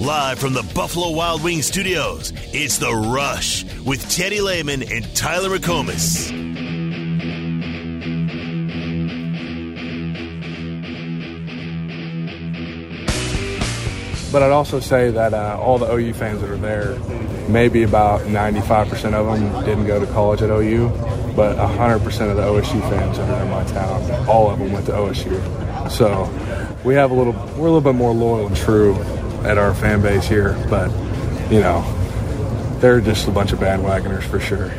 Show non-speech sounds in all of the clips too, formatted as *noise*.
Live from the Buffalo Wild Wings studios, it's The Rush with Teddy Lehman and Tyler McComas. But I'd also say that uh, all the OU fans that are there, maybe about 95% of them didn't go to college at OU, but 100% of the OSU fans that are in my town, all of them went to OSU. So we have a little, we're a little bit more loyal and true at our fan base here, but you know, they're just a bunch of bandwagoners for sure.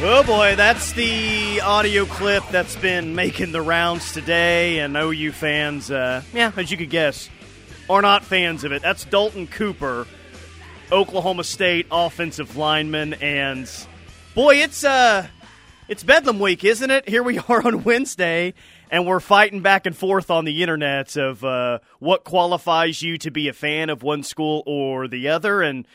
Oh boy, that's the audio clip that's been making the rounds today, and OU fans, uh, yeah, as you could guess, are not fans of it. That's Dalton Cooper, Oklahoma State offensive lineman, and boy, it's uh, it's Bedlam week, isn't it? Here we *laughs* are on Wednesday, and we're fighting back and forth on the internet of uh, what qualifies you to be a fan of one school or the other, and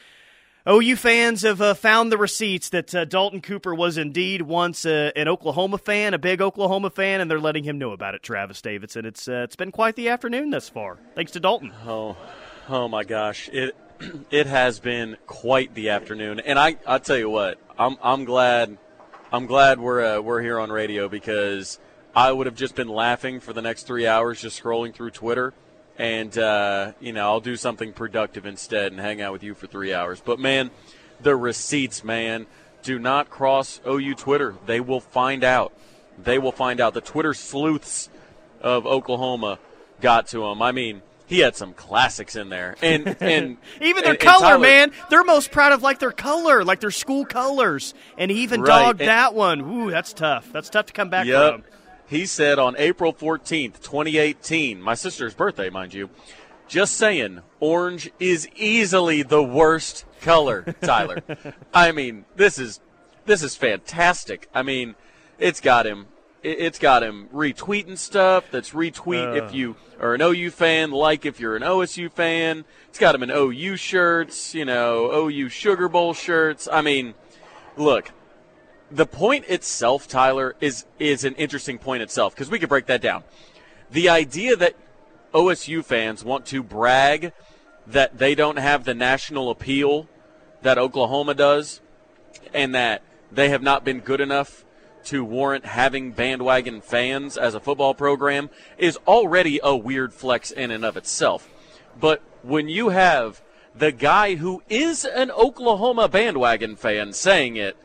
OU fans have uh, found the receipts that uh, Dalton Cooper was indeed once uh, an Oklahoma fan, a big Oklahoma fan, and they're letting him know about it. Travis Davidson. It's uh, it's been quite the afternoon thus far, thanks to Dalton. Oh, oh my gosh! It *clears throat* it has been quite the afternoon, and I I tell you what, I'm I'm glad I'm glad we're uh, we're here on radio because I would have just been laughing for the next three hours just scrolling through Twitter and uh, you know I'll do something productive instead and hang out with you for three hours. But man, the receipts, man, do not cross OU Twitter. They will find out. They will find out. The Twitter sleuths of Oklahoma got to them. I mean, he had some classics in there, and *laughs* and even their and, color, and man. They're most proud of like their color, like their school colors, and he even Right, dogged and- that one. Ooh, that's tough. That's tough to come back Yep. from. He said on April 14th, 2018, my sister's birthday, mind you, just saying, orange is easily the worst color, Tyler. *laughs* I mean, this is this is fantastic. I mean, it's got him it's got him retweeting stuff that's retweet if uh. you are an OU fan, like if you're an OSU fan. It's got him in OU shirts, you know, OU Sugar Bowl shirts. I mean, look, the point itself, Tyler, is is an interesting point itself because we could break that down. The idea that OSU fans want to brag that they don't have the national appeal that Oklahoma does, and that they have not been good enough to warrant having bandwagon fans as a football program is already a weird flex in and of itself. But when you have the guy who is an Oklahoma bandwagon fan saying it,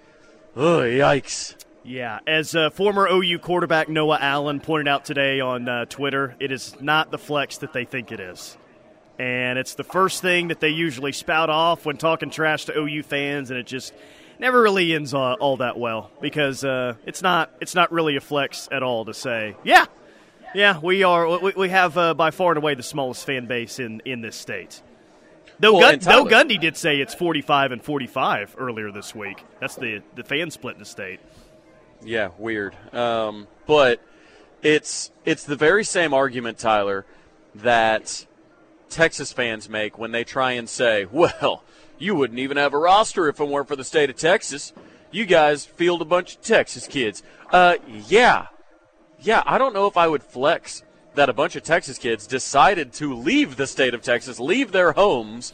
oh yikes! Yeah, as uh, former OU quarterback Noah Allen pointed out today on uh, Twitter, it is not the flex that they think it is. And it's the first thing that they usually spout off when talking trash to OU fans, and it just never really ends uh, all that well because uh, it's not it's not really a flex at all to say, yeah, yeah, we are we, we have uh, by far and away the smallest fan base in, in this state. Though, Well, Gun- though Gundy did say it's 45 and 45 earlier this week. That's the, the fan split in the state. Yeah, weird. Um, but it's it's the very same argument, Tyler, that Texas fans make when they try and say, *laughs* "Well, you wouldn't even have a roster if it weren't for the state of Texas. You guys field a bunch of Texas kids." Uh, yeah, yeah. I don't know if I would flex that a bunch of Texas kids decided to leave the state of Texas, leave their homes,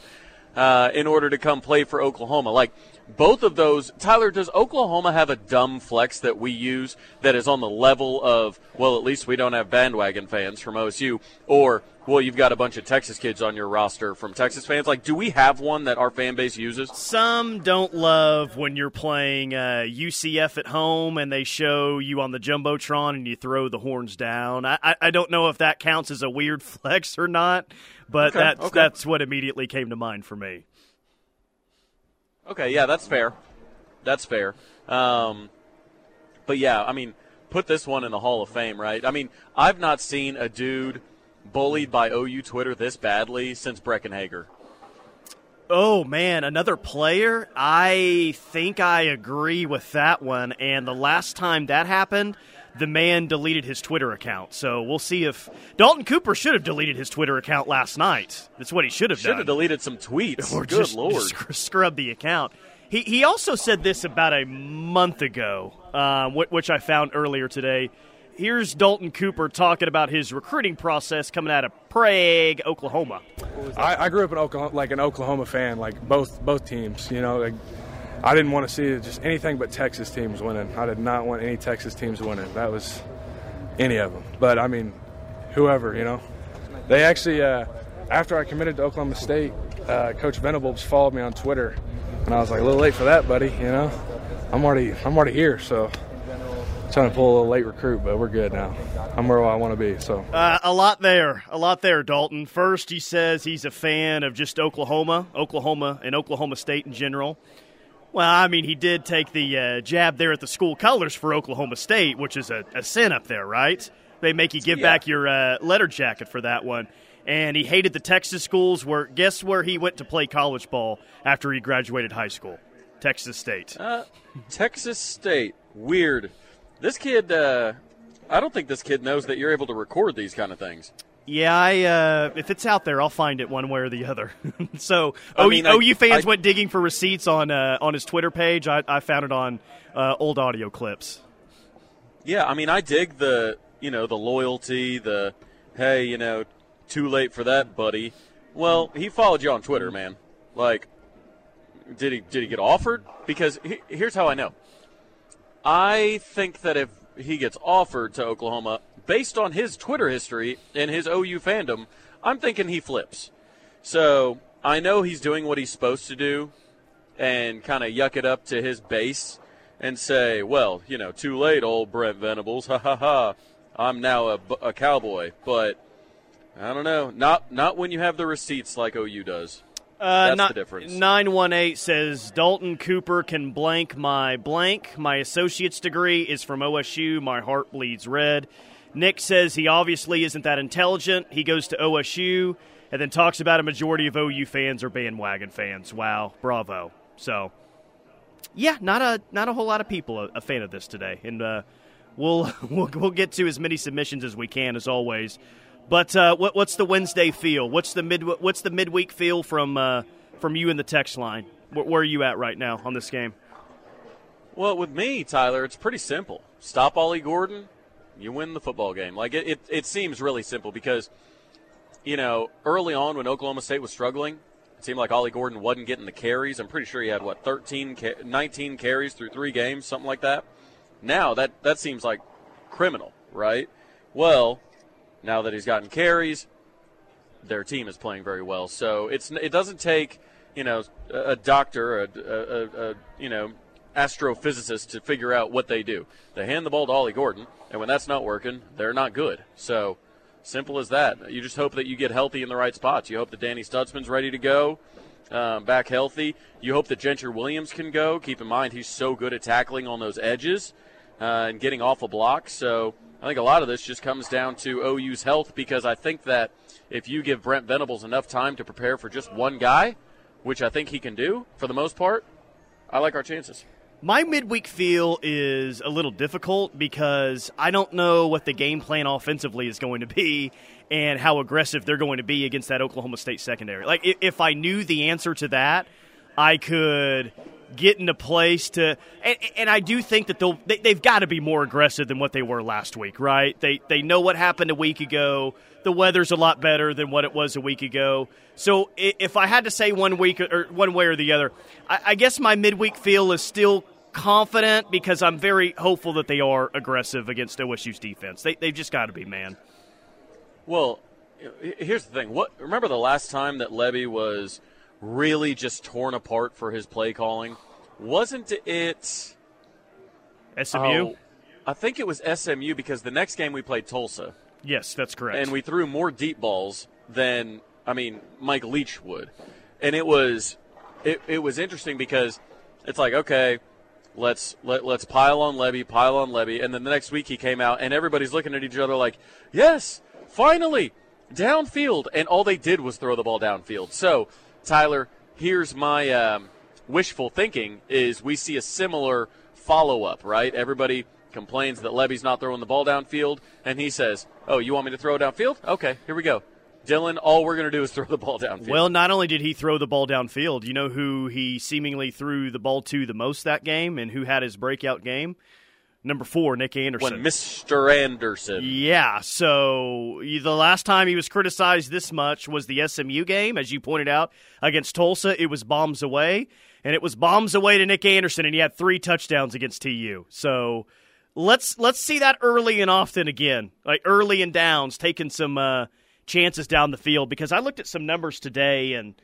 uh, in order to come play for Oklahoma. Like both of those, Tyler, does Oklahoma have a dumb flex that we use that is on the level of, well, at least we don't have bandwagon fans from OSU, or well, you've got a bunch of Texas kids on your roster from Texas fans. Like, do we have one that our fan base uses? Some don't love when you're playing uh, UCF at home and they show you on the jumbotron and you throw the horns down. I, I, don't know if that counts as a weird *laughs* flex or not, but Okay, that's okay. that's what immediately came to mind for me. Okay, yeah, that's fair. That's fair. Um, but yeah, I mean, put this one in the Hall of Fame, right? I mean, I've not seen a dude bullied by OU Twitter this badly since Breckenhager. Oh man, another player. I think I agree with that one. And the last time that happened, the man deleted his Twitter account. So we'll see if Dalton Cooper should have deleted his Twitter account last night. That's what he should have Should done. Should have deleted some tweets. *laughs* or Good just, lord. just sc- scrub the account. He he also said this about a month ago, um, wh- which I found earlier today. here's Dalton Cooper talking about his recruiting process coming out of Prague, Oklahoma. I, I grew up in Oklahoma, like an Oklahoma fan, like both both teams. You know, like, I didn't want to see just anything but Texas teams winning. I did not want any Texas teams winning. That was any of them. But I mean, whoever, you know. They actually, uh, after I committed to Oklahoma State, uh, Coach Venables followed me on Twitter, and I was like, a little late for that, buddy. You know, I'm already I'm already here, so trying to pull a little late recruit, but we're good now. I'm where I want to be. So uh, a lot there, a lot there, Dalton. First, he says he's a fan of just Oklahoma, Oklahoma, and Oklahoma State in general. Well, I mean, he did take the uh, jab there at the school colors for Oklahoma State, which is a, a sin up there, right? They make you give yeah. back your uh, letter jacket for that one. And he hated the Texas schools. Where guess where he went to play college ball after he graduated high school? Texas State. Uh, Texas State. Weird. This kid, uh, I don't think this kid knows that you're able to record these kind of things. Yeah, I, uh, if it's out there, I'll find it one way or the other. *laughs* so, I mean, OU, I, fans I, went digging for receipts on uh, on his Twitter page. I, I found it on uh, old audio clips. Yeah, I mean, I dig the you know the loyalty, the hey, you know, too late for that, buddy. Well, he followed you on Twitter, man. Like, did he did he get offered? Because he, here's how I know. I think that if he gets offered to Oklahoma, based on his Twitter history and his OU fandom, I'm thinking he flips. So I know he's doing what he's supposed to do and kind of yuck it up to his base and say, well, you know, too late, old Brent Venables. *laughs* Ha ha ha. I'm now a, a cowboy. But I don't know. Not not when you have the receipts like OU does. Uh, That's the difference. 918 says Dalton Cooper can blank my blank. My associate's degree is from OSU. My heart bleeds red. Nick says he obviously isn't that intelligent. He goes to OSU and then talks about a majority of OU fans are bandwagon fans. Wow, bravo. So, yeah, not a not a whole lot of people a, a fan of this today, and uh, we'll, *laughs* we'll we'll get to as many submissions as we can as always. But uh, what, what's the Wednesday feel? What's the mid What's the midweek feel from uh, from you in the text line? Where, where, are you at right now on this game? Well, with me, Tyler, it's pretty simple. Stop Ollie Gordon, you win the football game. Like it, it, it seems really simple because, you know, early on when Oklahoma State was struggling, it seemed like Ollie Gordon wasn't getting the carries. I'm pretty sure he had what 13, 19 carries through three games, something like that. Now that that seems like criminal, right? Well, now that he's gotten carries, their team is playing very well. So it's it doesn't take you know a doctor, a, a, a, you know astrophysicist to figure out what they do. They hand the ball to Ollie Gordon, and when that's not working, they're not good. So simple as that. You just hope that you get healthy in the right spots. You hope that Danny Stutsman's ready to go. Um, back healthy. You hope that Gentry Williams can go. Keep in mind he's so good at tackling on those edges uh, and getting off a block. So I think a lot of this just comes down to OU's health because I think that if you give Brent Venables enough time to prepare for just one guy, which I think he can do for the most part, I like our chances. My midweek feel is a little difficult because I don't know what the game plan offensively is going to be and how aggressive they're going to be against that Oklahoma State secondary. Like, if I knew the answer to that, I could get into place to and, and I do think that they'll they, they've got to be more aggressive than what they were last week, right? They they know what happened a week ago. The weather's a lot better than what it was a week ago. So if I had to say one week or one way or the other, I, I guess my midweek feel is still confident because I'm very hopeful that they are aggressive against OSU's defense. They they've just got to be, man. Well, here's the thing. What remember the last time that Lebby was really just torn apart for his play calling. Wasn't it SMU? Oh, I think it was SMU because the next game we played Tulsa. Yes, that's correct. And we threw more deep balls than I mean Mike Leach would. And it was it, it was interesting because it's like, okay, let's let, let's pile on Lebby, pile on Lebby, and then the next week he came out and everybody's looking at each other like, Yes, finally, downfield. And all they did was throw the ball downfield. So Tyler, here's my um, wishful thinking: is we see a similar follow up, right? Everybody complains that Lebby's not throwing the ball downfield, and he says, "Oh, you want me to throw it downfield? Okay, here we go." Dillon, all we're going to do is *laughs* throw the ball downfield. Well, not only did he throw the ball downfield, you know who he seemingly threw the ball to the most that game and who had his breakout game? Number four, Nick Anderson. When Mr. Anderson. Yeah, so the last time he was criticized this much was the SMU game, as you pointed out, against Tulsa. It was bombs away, and it was bombs away to Nick Anderson, and he had three touchdowns against TU. So let's let's see that early and often again, like early and downs, taking some uh, chances down the field. Because I looked at some numbers today, and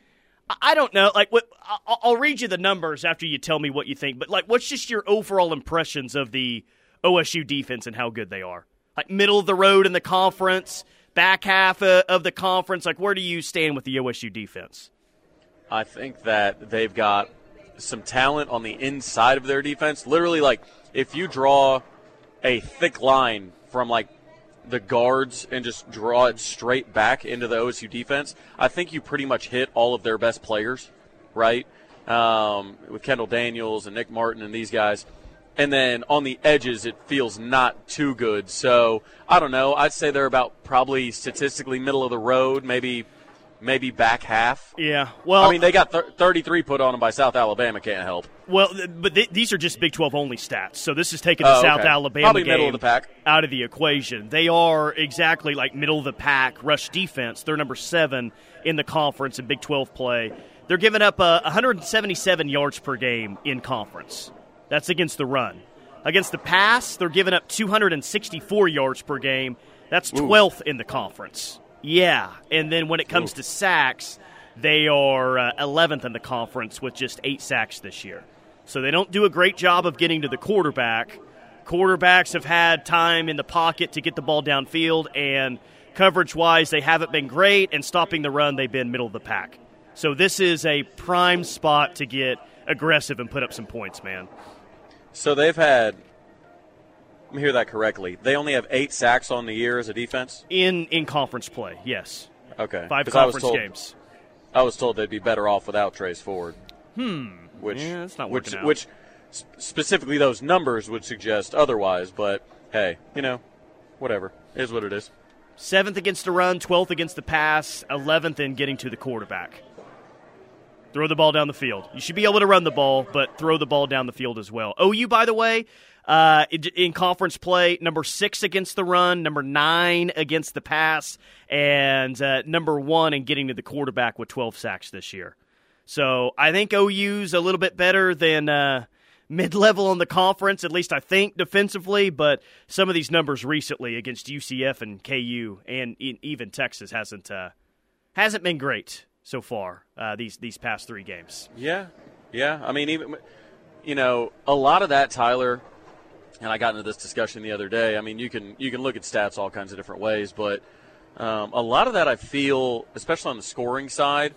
I don't know. Like, what, I'll read you the numbers after you tell me what you think. But like, what's just your overall impressions of the OSU defense and how good they are? Like middle of the road in the conference, back half uh, of the conference. Like, where do you stand with the OSU defense? I think that they've got some talent on the inside of their defense. Literally, like if you draw a thick line from like the guards and just draw it straight back into the OSU defense, I think you pretty much hit all of their best players, right? Um, with Kendall Daniels and Nick Martin and these guys. And then on the edges, it feels not too good. So I don't know. I'd say they're about probably statistically middle of the road, maybe maybe back half. Yeah. Well, I mean, they got th- 33 put on them by South Alabama. Can't help. Well, but th- these are just Big 12 only stats. So this is taking the oh, South Alabama Probably game middle of the pack. out of the equation. They are exactly like middle of the pack rush defense. They're number seven in the conference in Big 12 play. They're giving up uh, 177 yards per game in conference. That's against the run. Against the pass, they're giving up 264 yards per game. That's 12th Ooh. in the conference. Yeah, and then when it comes Ooh. to sacks, they are uh, 11th in the conference with just eight sacks this year. So they don't do a great job of getting to the quarterback. Quarterbacks have had time in the pocket to get the ball downfield, and coverage wise, they haven't been great, and stopping the run, they've been middle of the pack. So this is a prime spot to get aggressive and put up some points, man. So they've had let me hear that correctly. They only have eight sacks on the year as a defense in in conference play. Yes. Okay. Five conference I told, games. I was told they'd be better off without Trace Ford. Hmm. Which yeah, that's not which out. which specifically those numbers would suggest otherwise. But hey, you know, whatever it is what it is. Seventh against the run, twelfth against the pass, eleventh in getting to the quarterback. Throw the ball down the field. You should be able to run the ball, but throw the ball down the field as well. OU, by the way, uh, in conference play, number six against the run, number nine against the pass, and uh, number one in getting to the quarterback with 12 sacks this year. So I think OU's a little bit better than uh, mid level in the conference, at least I think defensively. But some of these numbers recently against UCF and KU and even Texas hasn't uh, hasn't been great so far uh, these these past three games. Yeah, yeah. I mean, even you know a lot of that, Tyler and I got into this discussion the other day. I mean, you can you can look at stats all kinds of different ways, but um, a lot of that I feel, especially on the scoring side,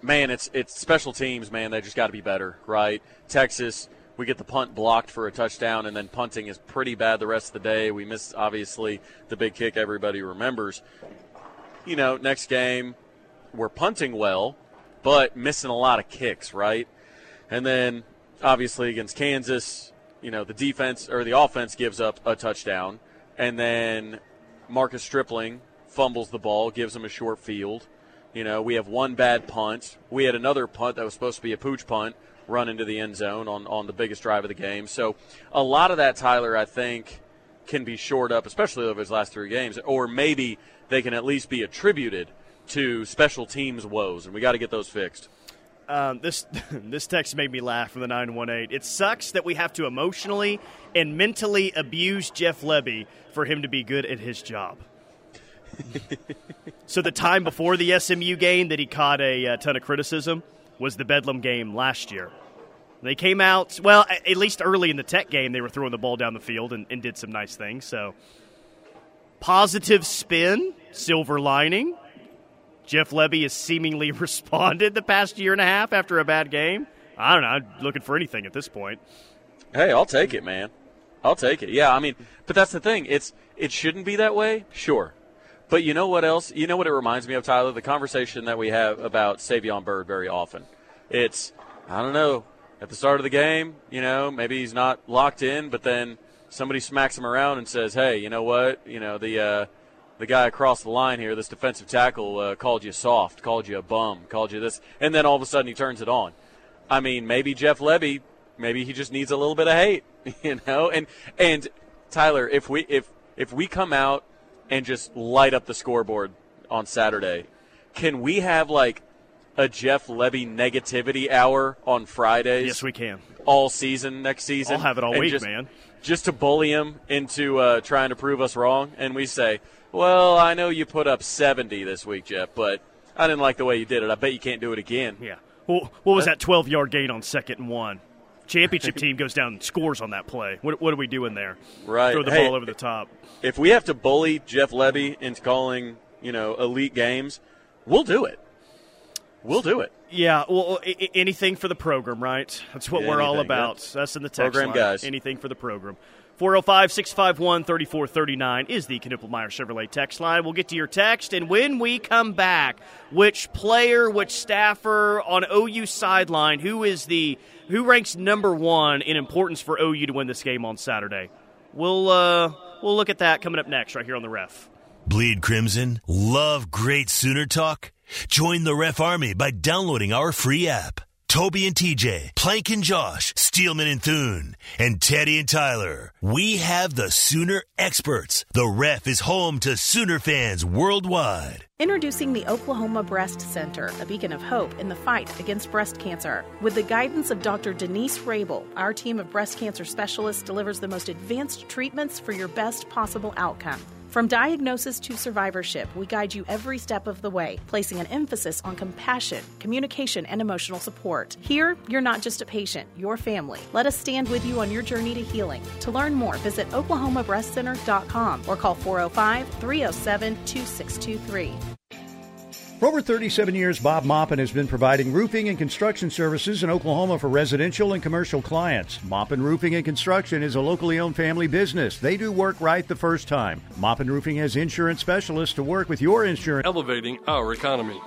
man, it's it's special teams, man. They just got to be better, right? Texas, we get the punt blocked for a touchdown, and then punting is pretty bad the rest of the day. We miss obviously the big kick everybody remembers. You know, next game we're punting well, but missing a lot of kicks, right? And then obviously against Kansas, you know, the defense or the offense gives up a touchdown, and then Marcus Stripling fumbles the ball, gives them a short field. You know, we have one bad punt. We had another punt that was supposed to be a pooch punt run into the end zone on, on the biggest drive of the game. So a lot of that, Tyler, I think, can be shored up, especially over his last three games, or maybe they can at least be attributed to special teams woes, and we got to get those fixed. Um, this *laughs* this text made me laugh from the 918. It sucks that we have to emotionally and mentally abuse Jeff Lebby for him to be good at his job. *laughs* so the time before the SMU game that he caught a, a, ton of criticism was the Bedlam game last year. They came out well, at least early in the Tech game, they were throwing the ball down the field and, and did some nice things. So positive spin, silver lining. Jeff Lebby has seemingly *laughs* responded the past year and a half after a bad game. I don't know. I'm looking for anything at this point. Hey, I'll take it, man. I'll take it. Yeah, I mean, but that's the thing. It's it shouldn't be that way, sure. But you know what else? You know what it reminds me of, Tyler? The conversation that we have about Savion Byrd very often. It's I don't know. At the start of the game, you know, maybe he's not locked in, but then somebody smacks him around and says, "Hey, you know what? You know the." Uh, the guy across the line here, this defensive tackle, uh, called you soft, called you a bum, called you this, and then all of a sudden he turns it on. I mean, maybe Jeff Lebby, maybe he just needs a little bit of hate. *laughs* you know. And and Tyler, if we if if we come out and just light up the scoreboard on Saturday, can we have like a Jeff Lebby negativity hour on Fridays? Yes, we can. All season next season. I'll have it all week, just, man. Just to bully him into uh, trying to prove us wrong, and we say, "Well, I know you put up 70 this week, Jeff, but I didn't like the way you did it. I bet you can't do it again." Yeah. Well, what was that 12 yard gain on second and one? Championship *laughs* team goes down and scores on that play. What, what are we doing there? Right. Throw the Hey, ball over the top. If we have to bully Jeff Lebby into calling, you know, elite games, we'll do it. We'll do it. Yeah, well, I- anything for the program, right? That's what Yeah, we're all about. yep. That's in the text Program line. guys. Anything for the program. 405 651 3439 is the Knippelmeyer Chevrolet text line. We'll get to your text, and when we come back, which player, which staffer on OU sideline, who is the who ranks number one in importance for OU to win this game on Saturday? We'll uh, we'll look at that coming up next, right here on the ref. Bleed Crimson? Love great Sooner talk? Join the Ref Army by downloading our free app. Toby and TJ, Plank and Josh, Steelman and Thune, and Teddy and Tyler. We have the Sooner experts. The Ref is home to Sooner fans worldwide. Introducing the Oklahoma Breast Center, a beacon of hope in the fight against breast cancer. With the guidance of Dr. Denise Rabel, our team of breast cancer specialists delivers the most advanced treatments for your best possible outcome. From diagnosis to survivorship, we guide you every step of the way, placing an emphasis on compassion, communication, and emotional support. Here, you're not just a patient, you're family. Let us stand with you on your journey to healing. To learn more, visit oklahomabreastcenter.com or call 405 307 2623. For over 37 years, Bob Moppin has been providing roofing and construction services in Oklahoma for residential and commercial clients. Moppin Roofing and Construction is a locally owned family business. They do work right the first time. Moppin Roofing has insurance specialists to work with your insurance. elevating our economy.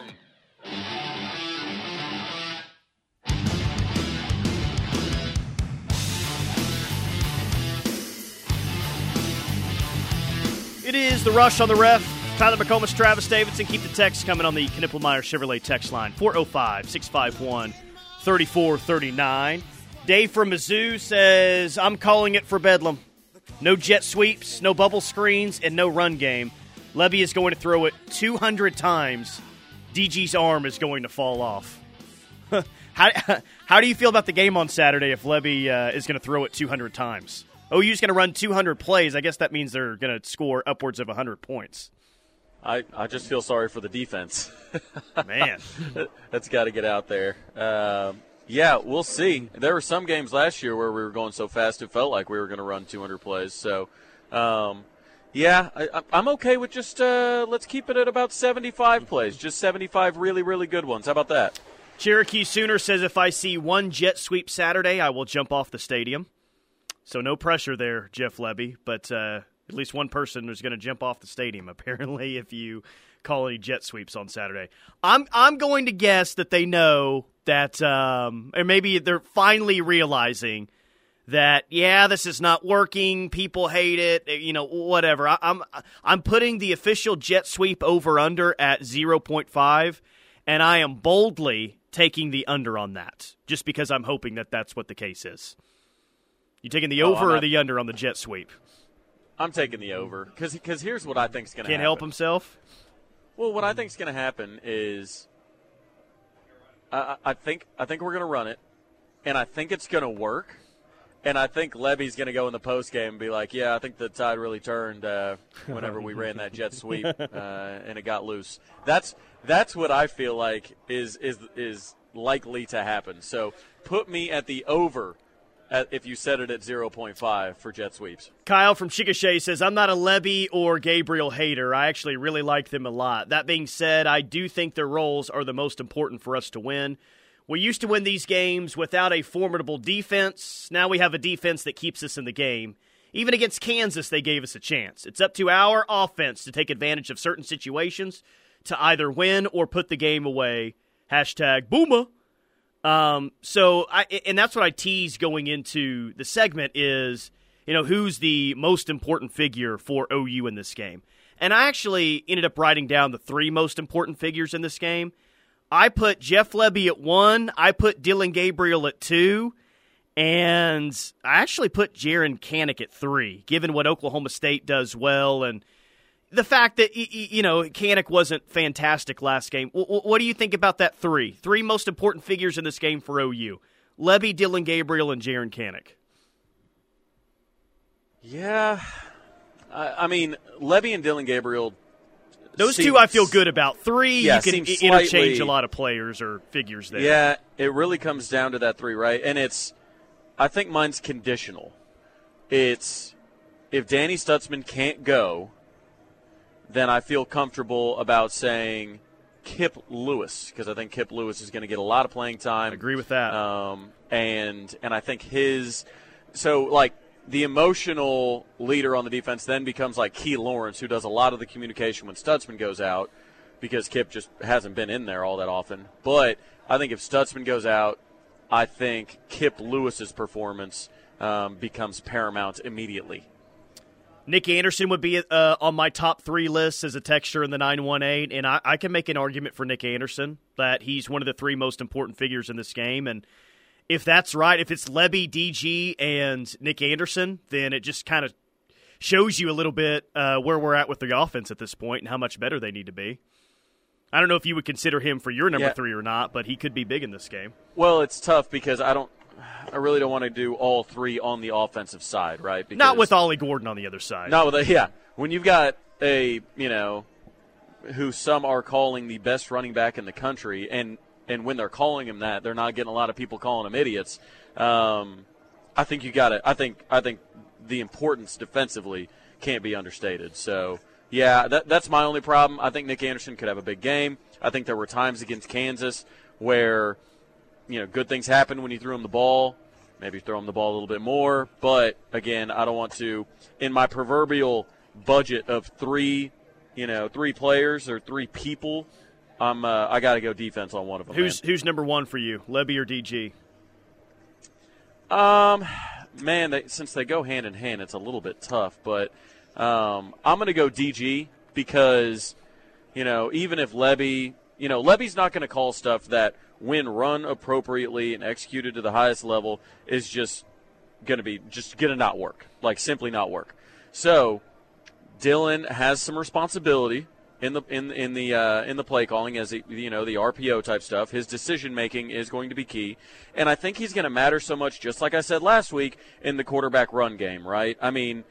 It is the rush on the ref. Tyler McComas, Travis Davidson. Keep the text coming on the Knippelmeyer Chevrolet text line 405 651 3439. Dave from Mizzou says, I'm calling it for Bedlam. No jet sweeps, no bubble screens, and no run game. Lebby is going to throw it 200 times. DG's arm is going to fall off. *laughs* how, *laughs* how do you feel about the game on Saturday if Lebby uh, is going to throw it 200 times? OU's going to run 200 plays. I guess that means they're going to score upwards of 100 points. I, I just feel sorry for the defense. Man. *laughs* That's got to get out there. Um, yeah, we'll see. There were some games last year where we were going so fast it felt like we were going to run 200 plays. So, um, yeah, I, I- I'm okay with just uh, let's keep it at about 75 plays, just 75 really, really good ones. How about that? Cherokee Sooner says if I see one jet sweep Saturday, I will jump off the stadium. So no pressure there, Jeff Lebby, but uh, at least one person is going to jump off the stadium *laughs* apparently if you call any jet sweeps on Saturday. I'm I'm going to guess that they know that um, or maybe they're finally realizing that yeah, this is not working. People hate it. You know, whatever. I, I'm I'm putting the official jet sweep over under at zero point five, and I am boldly taking the under on that, just because I'm hoping that that's what the case is. You taking the Oh, over I'm or the under on the jet sweep? I'm taking the over because because here's what I think is going to Can't happen. help himself. Well, what I think is going to happen is, I, I think I think we're going to run it, and I think it's going to work, and I think Lebby's going to go in the post game and be like, "Yeah, I think the tide really turned uh, whenever we ran that jet sweep *laughs* uh, and it got loose." That's that's what I feel like is is is likely to happen. So put me at the over. If you set it at 0.5 for jet sweeps. Kyle from Chickasha says, I'm not a Lebby or Gabriel hater. I actually really like them a lot. That being said, I do think their roles are the most important for us to win. We used to win these games without a formidable defense. Now we have a defense that keeps us in the game. Even against Kansas, they gave us a chance. It's up to our offense to take advantage of certain situations to either win or put the game away. Hashtag Boomer. Um, so I and that's what I tease going into the segment is you know who's the most important figure for OU in this game. And I actually ended up writing down the three most important figures in this game. I put Jeff Lebby at one, I put Dillon Gabriel at two, And I actually put Jaren Kanak at three, given what Oklahoma State does well and the fact that you know Kanak wasn't fantastic last game. What do you think about that three? Three most important figures in this game for OU: Lebby, Dillon Gabriel, and Jaren Kanak. Yeah, I, I mean Lebby and Dillon Gabriel. Those seems, two I feel good about. Three, yeah, you can slightly, interchange a lot of players or figures there. Yeah, it really comes down to that three, right? And it's, I think mine's conditional. It's if Danny Stutsman can't go, then I feel comfortable about saying Kip Lewis because I think Kip Lewis is going to get a lot of playing time. I agree with that. Um, and and I think his so like the emotional leader on the defense then becomes like Key Lawrence, who does a lot of the communication when Stutsman goes out because Kip just hasn't been in there all that often. But I think if Stutsman goes out, I think Kip Lewis's performance um, becomes paramount immediately. Nick Anderson would be uh, on my top three list as a texture in the 918, and I, I, can make an argument for Nick Anderson that he's one of the three most important figures in this game. And if that's right, if it's Lebby, DG, and Nick Anderson, then it just kind of shows you a little bit uh, where we're at with the offense at this point and how much better they need to be. I don't know if you would consider him for your number yeah. three or not, but he could be big in this game. Well, it's tough because I don't. I really don't want to do all three on the offensive side, right? Because not with Ollie Gordon on the other side. Not with a, yeah. When you've got a you know, who some are calling the best running back in the country, and and when they're calling him that, they're not getting a lot of people calling him idiots. Um, I think you got it. I think I think the importance defensively can't be understated. So yeah, that, that's my only problem. I think Nick Anderson could have a big game. I think there were times against Kansas where you know, good things happen when you throw him the ball. Maybe throw him the ball a little bit more. But again, I don't want to, in my proverbial budget of three, you know, three players or three people, I'm uh, I got to go defense on one of them. Who's man. who's number one for you, Lebby or DG? Um, man, they, since they go hand in hand, it's a little bit tough. But um, I'm going to go DG because, you know, even if Lebby, you know, Lebby's not going to call stuff that when run appropriately and executed to the highest level, is just going to be just going to not work. Like simply not work. So Dillon has some responsibility in the in in the uh, in the play calling as you know the RPO type stuff. His decision making is going to be key, and I think he's going to matter so much. Just like I said last week in the quarterback run game, right? I mean,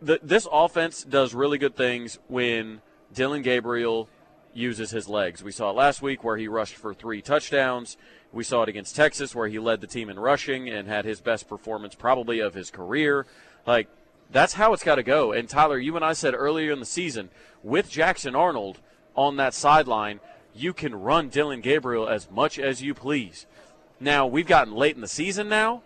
the, this offense does really good things when Dillon Gabriel uses his legs. We saw it last week where he rushed for three touchdowns. We saw it against Texas where he led the team in rushing and had his best performance probably of his career. Like, that's how it's got to go. And Tyler, you and I said earlier in the season, with Jackson Arnold on that sideline, you can run Dillon Gabriel as much as you please. Now, we've gotten late in the season now.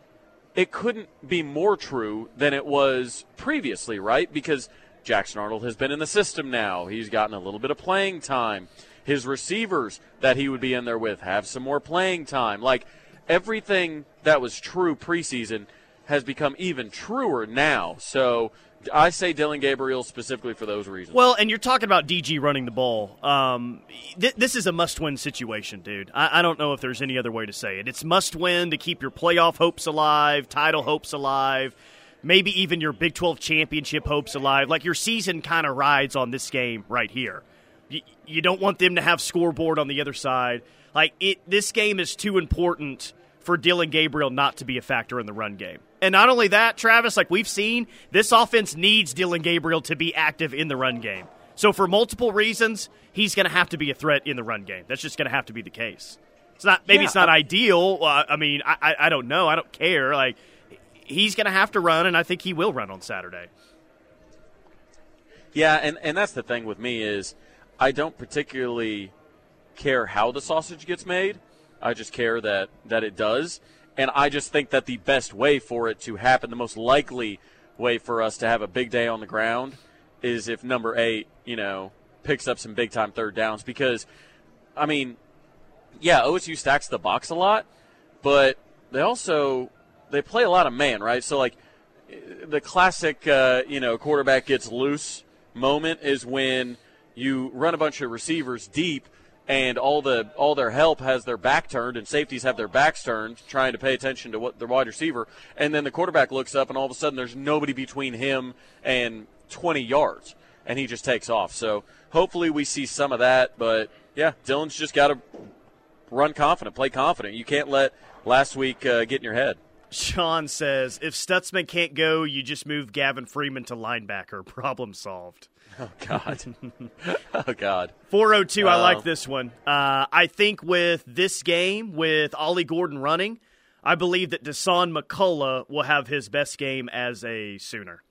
It couldn't be more true than it was previously, right? Because – Jackson Arnold has been in the system now. He's gotten a little bit of playing time. His receivers that he would be in there with have some more playing time. Like everything that was true preseason has become even truer now. So I say Dillon Gabriel specifically for those reasons. Well, and you're talking about DG running the ball. Um, th- this is a must-win situation, dude. I-, I don't know if there's any other way to say it. It's must-win to keep your playoff hopes alive, title hopes alive maybe even your Big 12 championship hopes alive. Like your season kind of rides on this game right here. You, you don't want them to have scoreboard on the other side. Like it, this game is too important for Dillon Gabriel not to be a factor in the run game. And not only that, Travis, like we've seen, this offense needs Dillon Gabriel to be active in the run game. So for multiple reasons, he's going to have to be a threat in the run game. That's just going to have to be the case. It's not maybe yeah, it's not ideal. Uh, I mean, I, I I don't know. I don't care. Like he's going to have to run, and I think he will run on Saturday. Yeah, and, and that's the thing with me is I don't particularly care how the sausage gets made. I just care that, that it does. And I just think that the best way for it to happen, the most likely way for us to have a big day on the ground, is if number eight, you know, picks up some big time third downs. Because, I mean, yeah, OSU stacks the box a lot, but they also they play a lot of man, right? So like the classic, uh, you know, quarterback gets loose moment is when you run a bunch of receivers deep and all the all their help has their back turned and safeties have their backs turned trying to pay attention to what the wide receiver. And then the quarterback looks up and all of a sudden there's nobody between him and 20 yards and he just takes off. So hopefully we see some of that but yeah dillon's just got to run confident play confident. You can't let last week uh, get in your head Sean says if Stutsman can't go, you just move Gavin Freeman to linebacker. *laughs* Problem solved. Oh God. *laughs* oh God. 402. I like this one. Uh, I think with this game, with Ollie Gordon running, I believe that Dasan McCullough will have his best game as a Sooner.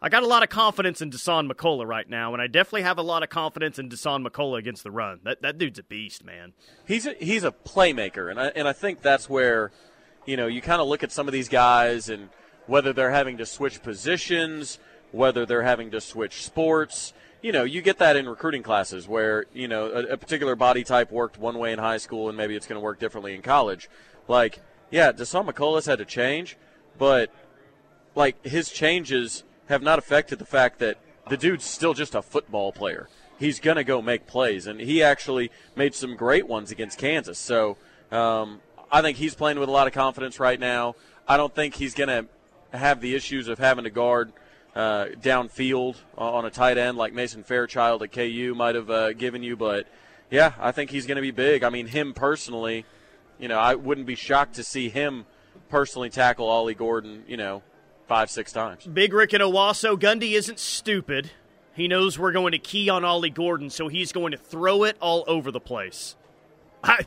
I got a lot of confidence in Dasan McCullough right now, and I definitely have a lot of confidence in Dasan McCullough against the run. That that dude's a beast, man. He's a, he's a playmaker, and I, and I think that's where, you know, you kind of look at some of these guys and whether they're having to switch positions whether they're having to switch sports. You know, you get that in recruiting classes where, you know, a, a particular body type worked one way in high school and maybe it's going to work differently in college. Like, yeah, Dasan McCullough's had to change, but, like, his changes have not affected the fact that the dude's still just a football player. He's going to go make plays, and he actually made some great ones against Kansas. So um, I think he's playing with a lot of confidence right now. I don't think he's going to have the issues of having to guard – uh, downfield on a tight end like Mason Fairchild at KU might have uh, given you. But yeah, I think he's going to be big. I mean, him personally, you know, I wouldn't be shocked to see him personally tackle Ollie Gordon, you know, five, six times. Big Rick and Owasso, Gundy isn't stupid. He knows we're going to key on Ollie Gordon, so he's going to throw it all over the place. *laughs* I,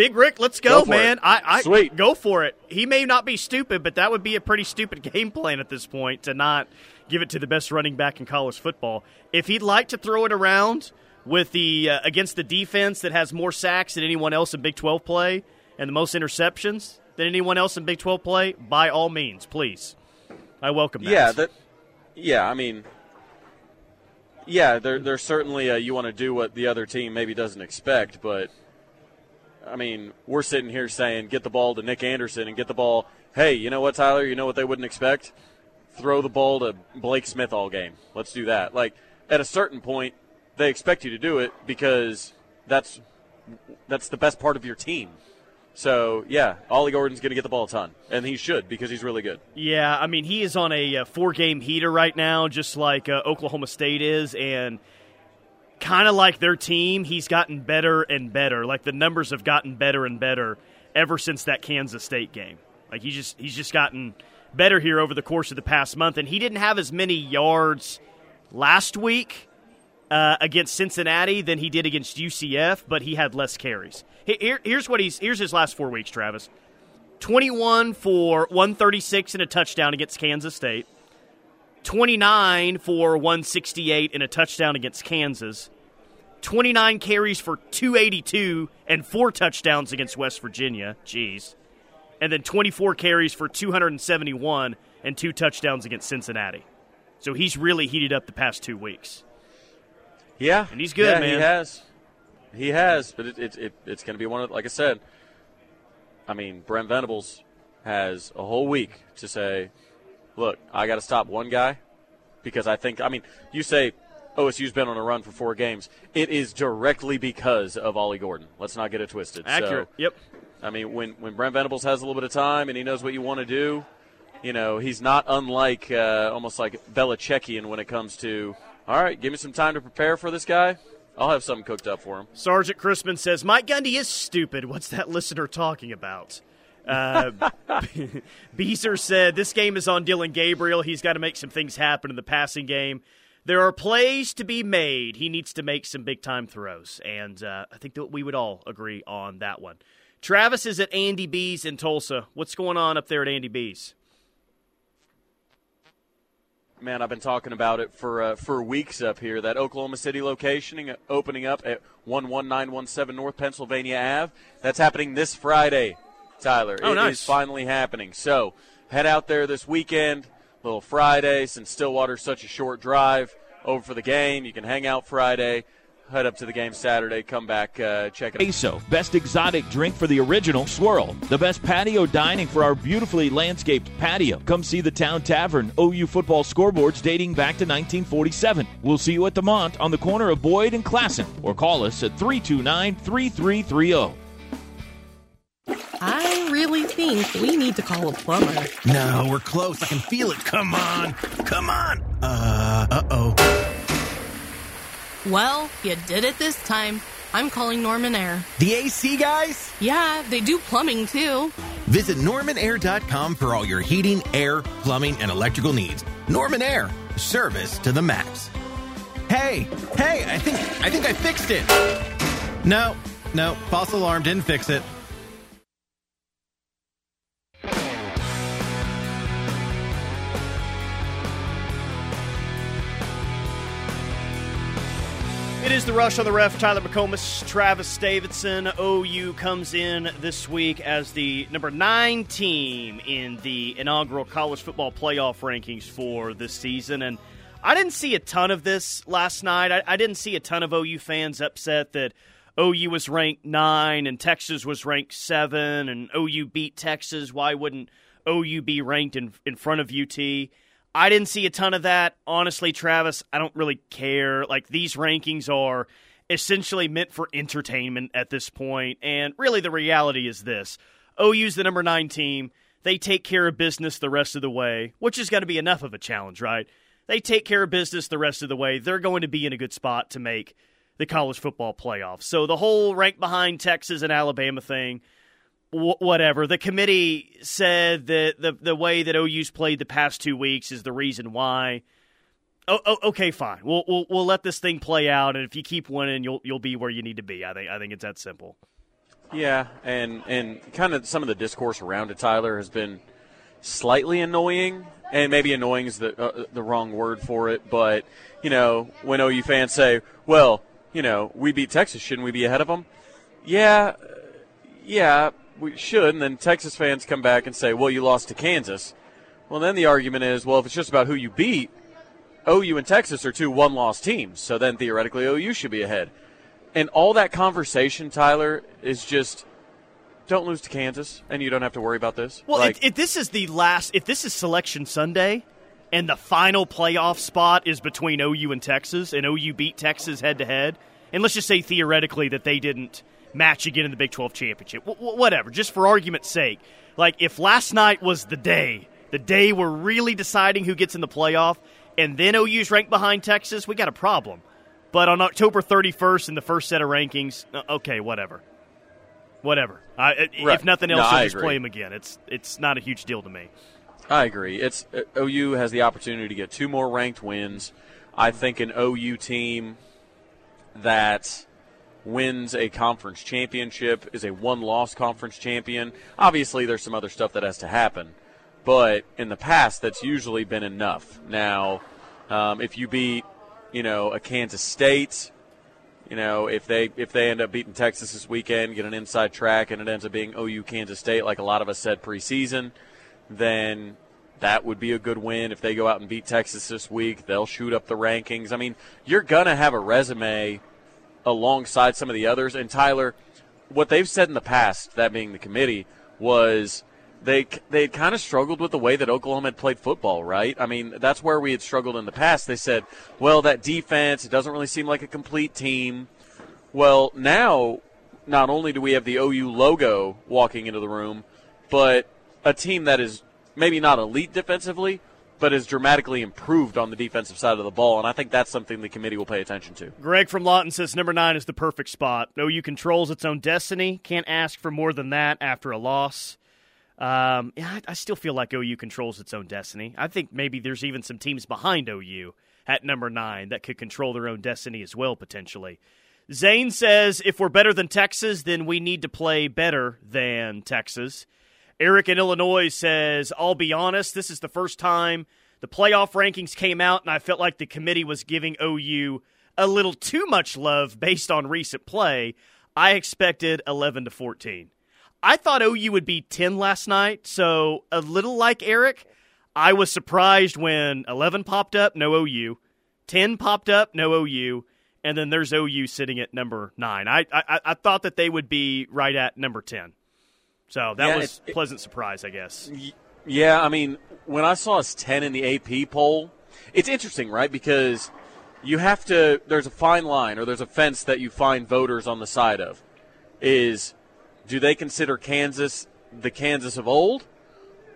Big Rick, let's go, go man. It. I, I Sweet. go for it. He may not be stupid, but that would be a pretty stupid *laughs* game plan at this point to not give it to the best running back in college football. If he'd like to throw it around with the uh, against the defense that has more sacks than anyone else in Big 12 play and the most interceptions than anyone else in Big 12 play, by all means, please. I welcome that. Yeah, that yeah, I mean yeah, there, there's certainly a, you want to do what the other team maybe doesn't expect, but I mean, we're sitting here saying get the ball to Nick Anderson and get the ball. Hey, you know what, Tyler? You know what they wouldn't expect? Throw the ball to Blake Smith all game. Let's do that. Like at a certain point, they expect you to do it because that's that's the best part of your team. So yeah, Ollie Gordon's going to get the ball a ton, and he should because he's really good. Yeah, I mean he is on a, a four-game heater right now, just like uh, Oklahoma State is, and kind of like their team, he's gotten better and better. Like the numbers have gotten better and better ever since that Kansas State game. Like he just he's just gotten better here over the course of the past month, and he didn't have as many yards last week uh, against Cincinnati than he did against UCF, but he had less carries. Here, here's what he's here's his last four weeks, Travis. 21 for 136 and a touchdown against Kansas State. 29 for 168 and a touchdown against Kansas. 29 carries for 282 and four touchdowns against West Virginia. Jeez. And then 24 carries for 271 and two touchdowns against Cincinnati. So he's really heated up the past two weeks. Yeah. And he's good, yeah, man. He has. He has, but it, it, it it's going to be one of, like I said, I mean, Brent Venables has a whole week to say, look, I got to stop one guy because I think, I mean, you say OSU's been on a run for four games. It is directly because of Ollie Gordon. Let's not get it twisted. Accurate. So, yep. I mean, when, when Brent Venables has a little bit of time and he knows what you want to do, you know, he's not unlike uh, almost like Belichickian when it comes to, all right, give me some time to prepare for this guy. I'll have something cooked up for him. Sergeant Crispin says, Mike Gundy is stupid. What's that listener talking about? Uh, *laughs* Beezer said, This game is on Dillon Gabriel. He's got to make some things happen in the passing game. There are plays to be made. He needs to make some big time throws. And uh, I think that we would all agree on that one. Travis is at Andy B's in Tulsa. What's going on up there at Andy B's? Man, I've been talking about it for uh, for weeks up here. That Oklahoma City location opening up at 11917 North Pennsylvania Ave. That's happening this Friday, Tyler. Oh, it nice. is finally happening. So head out there this weekend, little Friday, since Stillwater's such a short drive over for the game. You can hang out Friday. head up to the game Saturday. Come back, uh, check it out. Queso, best exotic drink for the original swirl. The best patio dining for our beautifully landscaped patio. Come see the Town Tavern OU football scoreboards dating back to 1947. We'll see you at the Mont on the corner of Boyd and Classen or call us at 329 3330. I really think we need to call a plumber. No, we're close. I can feel it. Come on. Come on. Uh, uh-oh. Well, you did it this time. I'm calling Norman Air. The AC guys? Yeah, they do plumbing too. Visit normanair.com for all your heating, air, plumbing, and electrical needs. Norman Air, service to the max. Hey, hey, I think I think I fixed it. No, no, false alarm didn't fix it. It is the rush on the ref. Tyler McComas, Travis Davidson. OU comes in this week as the number nine team in the inaugural college football playoff rankings for this season. And I didn't see a ton of this last night. I, I didn't see a ton of OU fans upset that OU was ranked nine and Texas was ranked seven, and OU beat Texas. Why wouldn't OU be ranked in, in front of UT? I didn't see a ton of that. Honestly, Travis, I don't really care. Like, these rankings are essentially meant for entertainment at this point. And really, the reality is this OU's the number nine team. They take care of business the rest of the way, which is going to be enough of a challenge, right? They take care of business the rest of the way. They're going to be in a good spot to make the college football playoffs. So the whole rank behind Texas and Alabama thing whatever. The committee said that the the way that OU's played the past two weeks is the reason why. Oh, oh, okay, fine. We'll, we'll we'll let this thing play out, and if you keep winning, you'll you'll be where you need to be. I think I think it's that simple. Yeah, and and kind of some of the discourse around it, Tyler, has been slightly annoying, and maybe annoying is the uh, the wrong word for it. But you know, when OU fans say, "Well, you know, we beat Texas, shouldn't we be ahead of them?" Yeah, yeah, we should, and then Texas fans come back and say, well, you lost to Kansas. Well, then the argument is, well, if it's just about who you beat, OU and Texas are two one loss teams, so then theoretically OU should be ahead. And all that conversation, Tyler, is just don't lose to Kansas, and you don't have to worry about this. Well, like, if, if this is the last, if this is Selection Sunday, and the final playoff spot is between OU and Texas, and OU beat Texas head to head, and let's just say theoretically that they didn't match again in the Big 12 championship. W- whatever, just for argument's sake. Like, if last night was the day, the day we're really deciding who gets in the playoff, and then OU's ranked behind Texas, we got a problem. But on October 31st in the first set of rankings, uh, okay, whatever. Whatever. I, right. If nothing else, no, you'll just play them again. It's it's not a huge deal to me. I agree. It's uh, OU has the opportunity to get two more ranked wins. I think an OU team that wins a conference championship, is a one loss conference champion. Obviously, there's some other stuff that has to happen, but in the past, that's usually been enough. Now, um, if you beat, you know, a Kansas State, you know, if they if they end up beating Texas this weekend, get an inside track, and it ends up being OU Kansas State, like a lot of us said preseason, then that would be a good win. If they go out and beat Texas this week, they'll shoot up the rankings. I mean, you're gonna have a resume alongside some of the others. And Tyler, what they've said in the past, that being the committee, was they they had kind of struggled with the way that Oklahoma had played football, right? I mean, that's where we had struggled in the past. They said, well, that defense, it doesn't really seem like a complete team. Well, now, not only do we have the OU logo walking into the room, but a team that is maybe not elite defensively, but has dramatically improved on the defensive side of the ball, and I think that's something the committee will pay attention to. Greg from Lawton says number nine is the perfect spot. OU controls its own destiny. Can't ask for more than that after a loss. Um, yeah, I, I still feel like OU controls its own destiny. I think maybe there's even some teams behind OU at number nine that could control their own destiny as well, potentially. Zane says if we're better than Texas, then we need to play better than Texas. Eric in Illinois says, I'll be honest, this is the first time the playoff rankings came out, and I felt like the committee was giving OU a little too much love based on recent play. I expected 11 to 14. I thought OU would be 10 last night, so a little like Eric, I was surprised when 11 popped up, no OU, 10 popped up, no OU, and then there's OU sitting at number nine. I I, I thought that they would be right at number ten. So that Yeah, was it- pleasant surprise, I guess. Yeah, I mean, when I saw us 10 in the AP poll, it's interesting, right? Because you have to, there's a fine line or there's a fence that you find voters on the side of. Is do they consider Kansas the Kansas of old?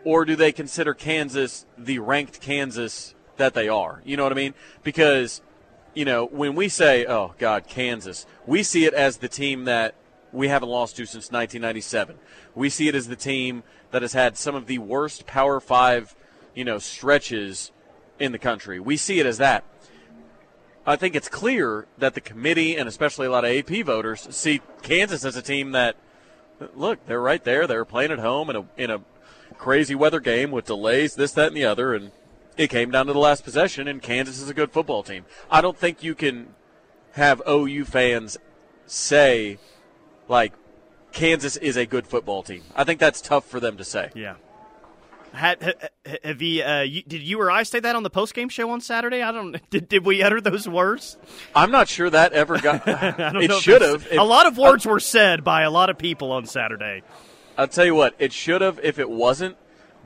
Or do they consider Kansas the ranked Kansas that they are? You know what I mean? Because, you know, when we say, oh, God, Kansas, we see it as the team that we haven't lost to since 1997. We see it as the team that has had some of the worst Power Five, you know, stretches in the country. We see it as that. I think it's clear that the committee and especially a lot of AP voters see Kansas as a team that, look, they're right there. They're playing at home in a in a crazy weather game with delays, this, that, and the other, and it came down to the last possession. And Kansas is a good football team. I don't think you can have OU fans say like Kansas is a good football team. I think that's tough for them to say. Yeah. Had, have you, uh, you, did you or I say that on the post game show on Saturday? I don't. *laughs* Did, did we utter those words? I'm not sure that ever got. *laughs* I don't it should have. A lot of words were said by a lot of people on Saturday. I'll tell you what, it should have if it wasn't,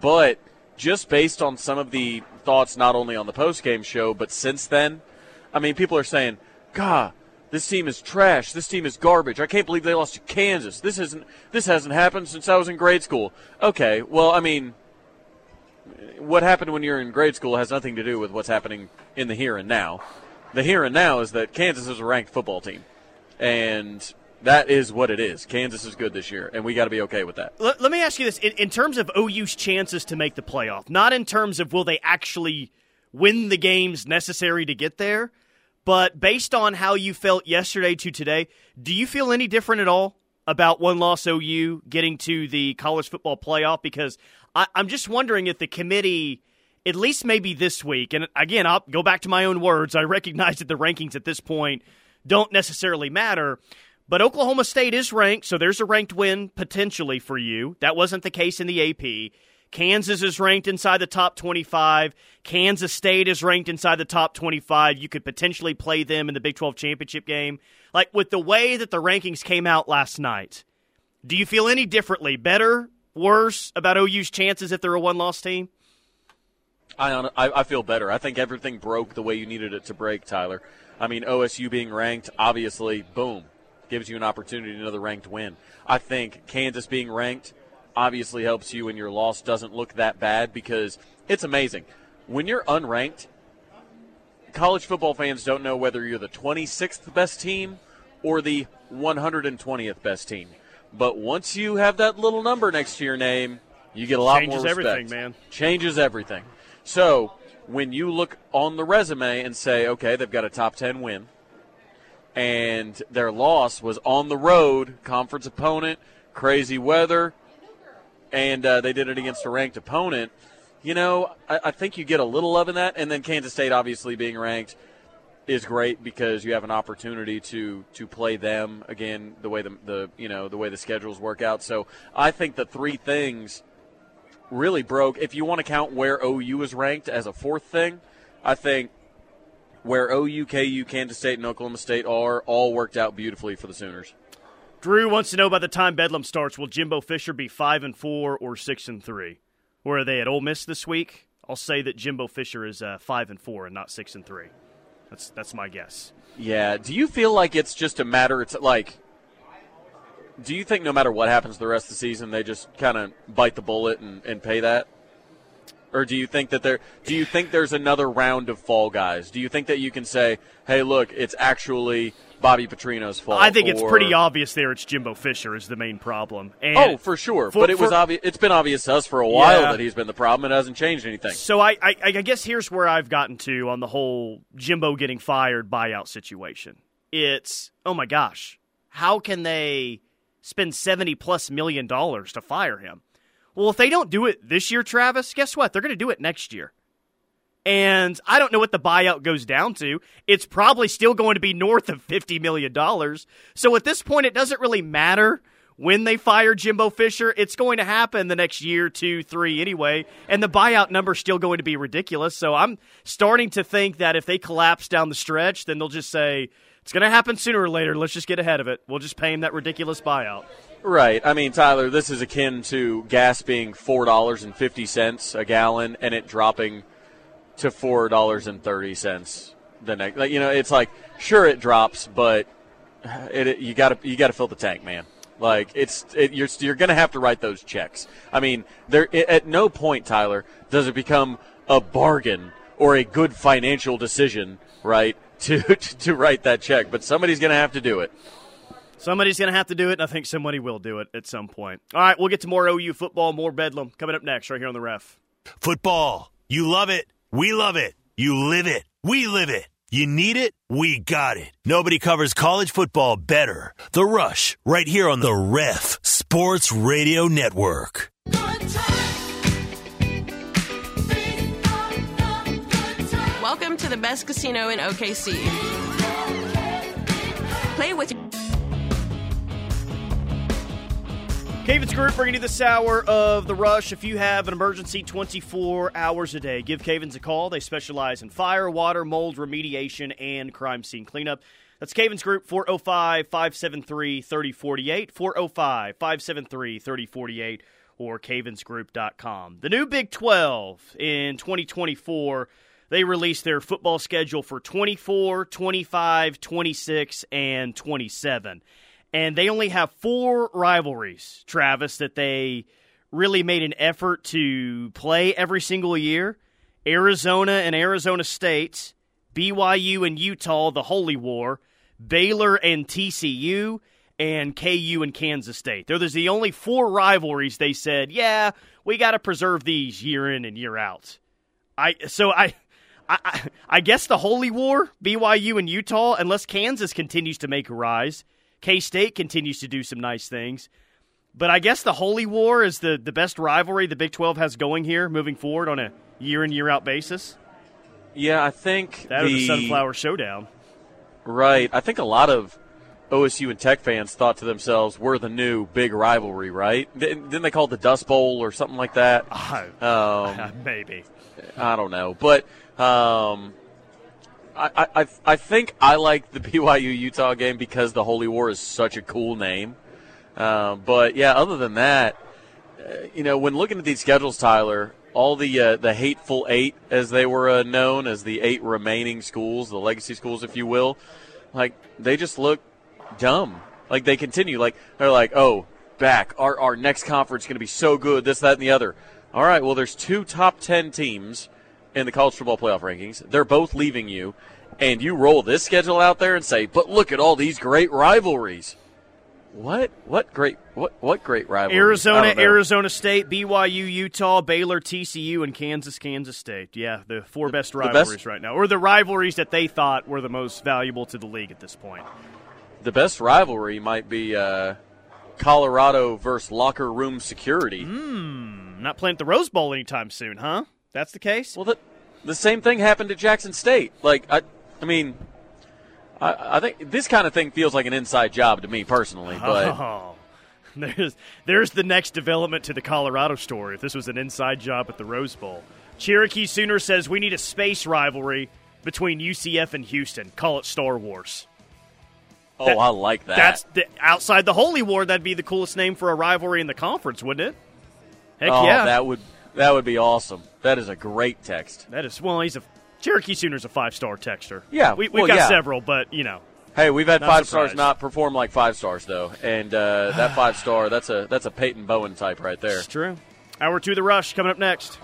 but just based on some of the thoughts, not only on the post game show, but since then, I mean, people are saying, God, this team is trash. This team is garbage. I can't believe they lost to Kansas. This isn't. This hasn't happened since I was in grade school. Okay, well, I mean, what happened when you're in grade school has nothing to do with what's happening in the here and now. The here and now is that Kansas is a ranked football team, and that is what it is. Kansas is good this year, and we got to be okay with that. Let, let me ask you this: in, in terms of OU's chances to make the playoff, not in terms of will they actually win the games necessary to get there, but based on how you felt yesterday to today, do you feel any different at all about one loss OU getting to the college football playoff? Because I, I'm just wondering if the committee. At least maybe this week, and again, I'll go back to my own words. I recognize that the rankings at this point don't necessarily matter, but Oklahoma State is ranked, so there's a ranked win potentially for you. That wasn't the case in the AP. Kansas is ranked inside the top 25. Kansas State is ranked inside the top 25. You could potentially play them in the Big 12 championship game. Like with the way that the rankings came out last night, do you feel any differently? Better, worse about OU's chances if they're a one loss team? I, I I feel better. I think everything broke the way you needed it to break, Tyler. I mean, OSU being ranked, obviously, boom, gives you an opportunity another ranked win. I think Kansas being ranked obviously helps you, and your loss doesn't look that bad because it's amazing when you're unranked. College football fans don't know whether you're the 26th best team or the 120th best team. But once you have that little number next to your name, you get a lot Changes more respect. Changes everything, man. Changes everything. So when you look on the resume and say, okay, they've got a top 10 win, and their loss was on the road, conference opponent, crazy weather, and uh, they did it against a ranked opponent. You know, I, I think you get a little love in that, and then Kansas State obviously being ranked is great because you have an opportunity to to play them again the way the, the you know the way the schedules work out. So I think the three things really broke. If you want to count where OU is ranked as a fourth thing, I think where OU, KU, Kansas State, and Oklahoma State are all worked out beautifully for the Sooners. Drew wants to know by the time Bedlam starts, will Jimbo Fisher be five and four or six and three? Where are they at Ole Miss this week? I'll say that Jimbo Fisher is uh, five and four and not six and three. That's that's my guess. Yeah. Do you feel like it's just a matter? It's like, do you think no matter what happens the rest of the season, they just kind of bite the bullet and, and pay that? Or do you think that there? Do you think there's another round of fall guys? Do you think that you can say, "Hey, look, it's actually Bobby Petrino's fault"? I think it's or- pretty obvious there. It's Jimbo Fisher is the main problem. And Oh, for sure. For- but it was for- obvious. It's been obvious to us for a while Yeah. that he's been the problem. And it hasn't changed anything. So I, I, I guess here's where I've gotten to on the whole Jimbo getting fired buyout situation. It's oh my gosh, how can they spend seventy plus million dollars to fire him? Well, if they don't do it this year, Travis, guess what? They're going to do it next year. And I don't know what the buyout goes down to. It's probably still going to be north of $50 million. So at this point, it doesn't really matter when they fire Jimbo Fisher, it's going to happen the next year, two, three anyway, and the buyout number's still going to be ridiculous. So I'm starting to think that if they collapse down the stretch, then they'll just say it's going to happen sooner or later. Let's just get ahead of it. We'll just pay him that ridiculous buyout. Right. I mean, Tyler, this is akin to gas being four dollars and fifty cents a gallon, and it dropping to four dollars and thirty cents the next. Like, you know, it's like sure it drops, but it, it you got to you got to fill the tank, man. Like it's it, you're you're going to have to write those checks. I mean, there at no point, Tyler, does it become a bargain or a good financial decision, right, *laughs* to to write that check. But somebody's going to have to do it. Somebody's going to have to do it, and I think somebody will do it at some point. All right, we'll get to more OU football, more bedlam coming up next, right here on the ref. Football. You love it. We love it. You live it. We live it. You need it? We got it. Nobody covers college football better. The Rush, right here on the Ref Sports Radio Network. Welcome to the best casino in OKC. Play with Cavens Group bringing you this hour of The Rush. If you have an emergency 24 hours a day, give Cavens a call. They specialize in fire, water, mold remediation, and crime scene cleanup. That's Cavens Group, 405 573 3048, 405 573 3048, or cavensgroup.com. The new Big 12 in 2024, they released their football schedule for 24, 25, 26, and 27 and they only have four rivalries, Travis, that they really made an effort to play every single year. Arizona and Arizona State, BYU and Utah, the Holy War, Baylor and TCU, and KU and Kansas State. They're the only four rivalries they said, yeah, we got to preserve these year in and year out. I so I, I I guess the Holy War, BYU and Utah, unless Kansas continues to make a rise. K State continues to do some nice things. But I guess the Holy War is the, the best rivalry the Big 12 has going here moving forward on a year in, year out basis. Yeah, I think that the, the Sunflower Showdown. Right. I think a lot of OSU and Tech fans thought to themselves, we're the new big rivalry, right? Didn't they call it the Dust Bowl or something like that? *laughs* um, *laughs* maybe. I don't know. But um, I, I, I think I like the *laughs* BYU Utah game because the Holy War is such a cool name. Um, but yeah, other than that, uh, you know, when looking at these schedules, Tyler, all the uh, the hateful eight, as they were uh, known as the eight remaining schools, the legacy schools, if you will, like they just look dumb. Like they continue, like they're like, oh, back our our next conference is going to be so good, this, that, and the other. All right, well, there's two top ten teams in the college football playoff rankings. They're both leaving you, and you roll this schedule out there and say, "But look at all these great rivalries." What? What great? What? What great rivalries? Arizona, Arizona State, BYU, Utah, Baylor, TCU, and Kansas, Kansas State. Yeah, the four best rivalries best, right now, or the rivalries that they thought were the most valuable to the league at this point. The best rivalry might be uh, Colorado versus locker room security. Hmm. Not playing at the Rose Bowl anytime soon, huh? That's the case. Well, the, the same thing happened at Jackson State. Like, I, I mean, I, I think this kind of thing feels like an inside job to me personally. Oh, but oh, *laughs* there's there's the next development to the Colorado story. If this was an inside job at the Rose Bowl, Cherokee Sooner says we need a space rivalry between UCF and Houston. Call it Star Wars. Oh, that, I like that. That's the, outside the Holy War. That'd be the coolest name for a rivalry in the conference, wouldn't it? Heck oh, yeah, that would that would be awesome. That is a great text. That is well, he's a Cherokee Sooner's a five star texter. Yeah, we, have well, got yeah. several, but you know. Hey, we've had five surprised. stars not perform like five stars though, and uh, that five star that's a that's a Peyton Bowen type right there. It's true. Hour two, the rush coming up next.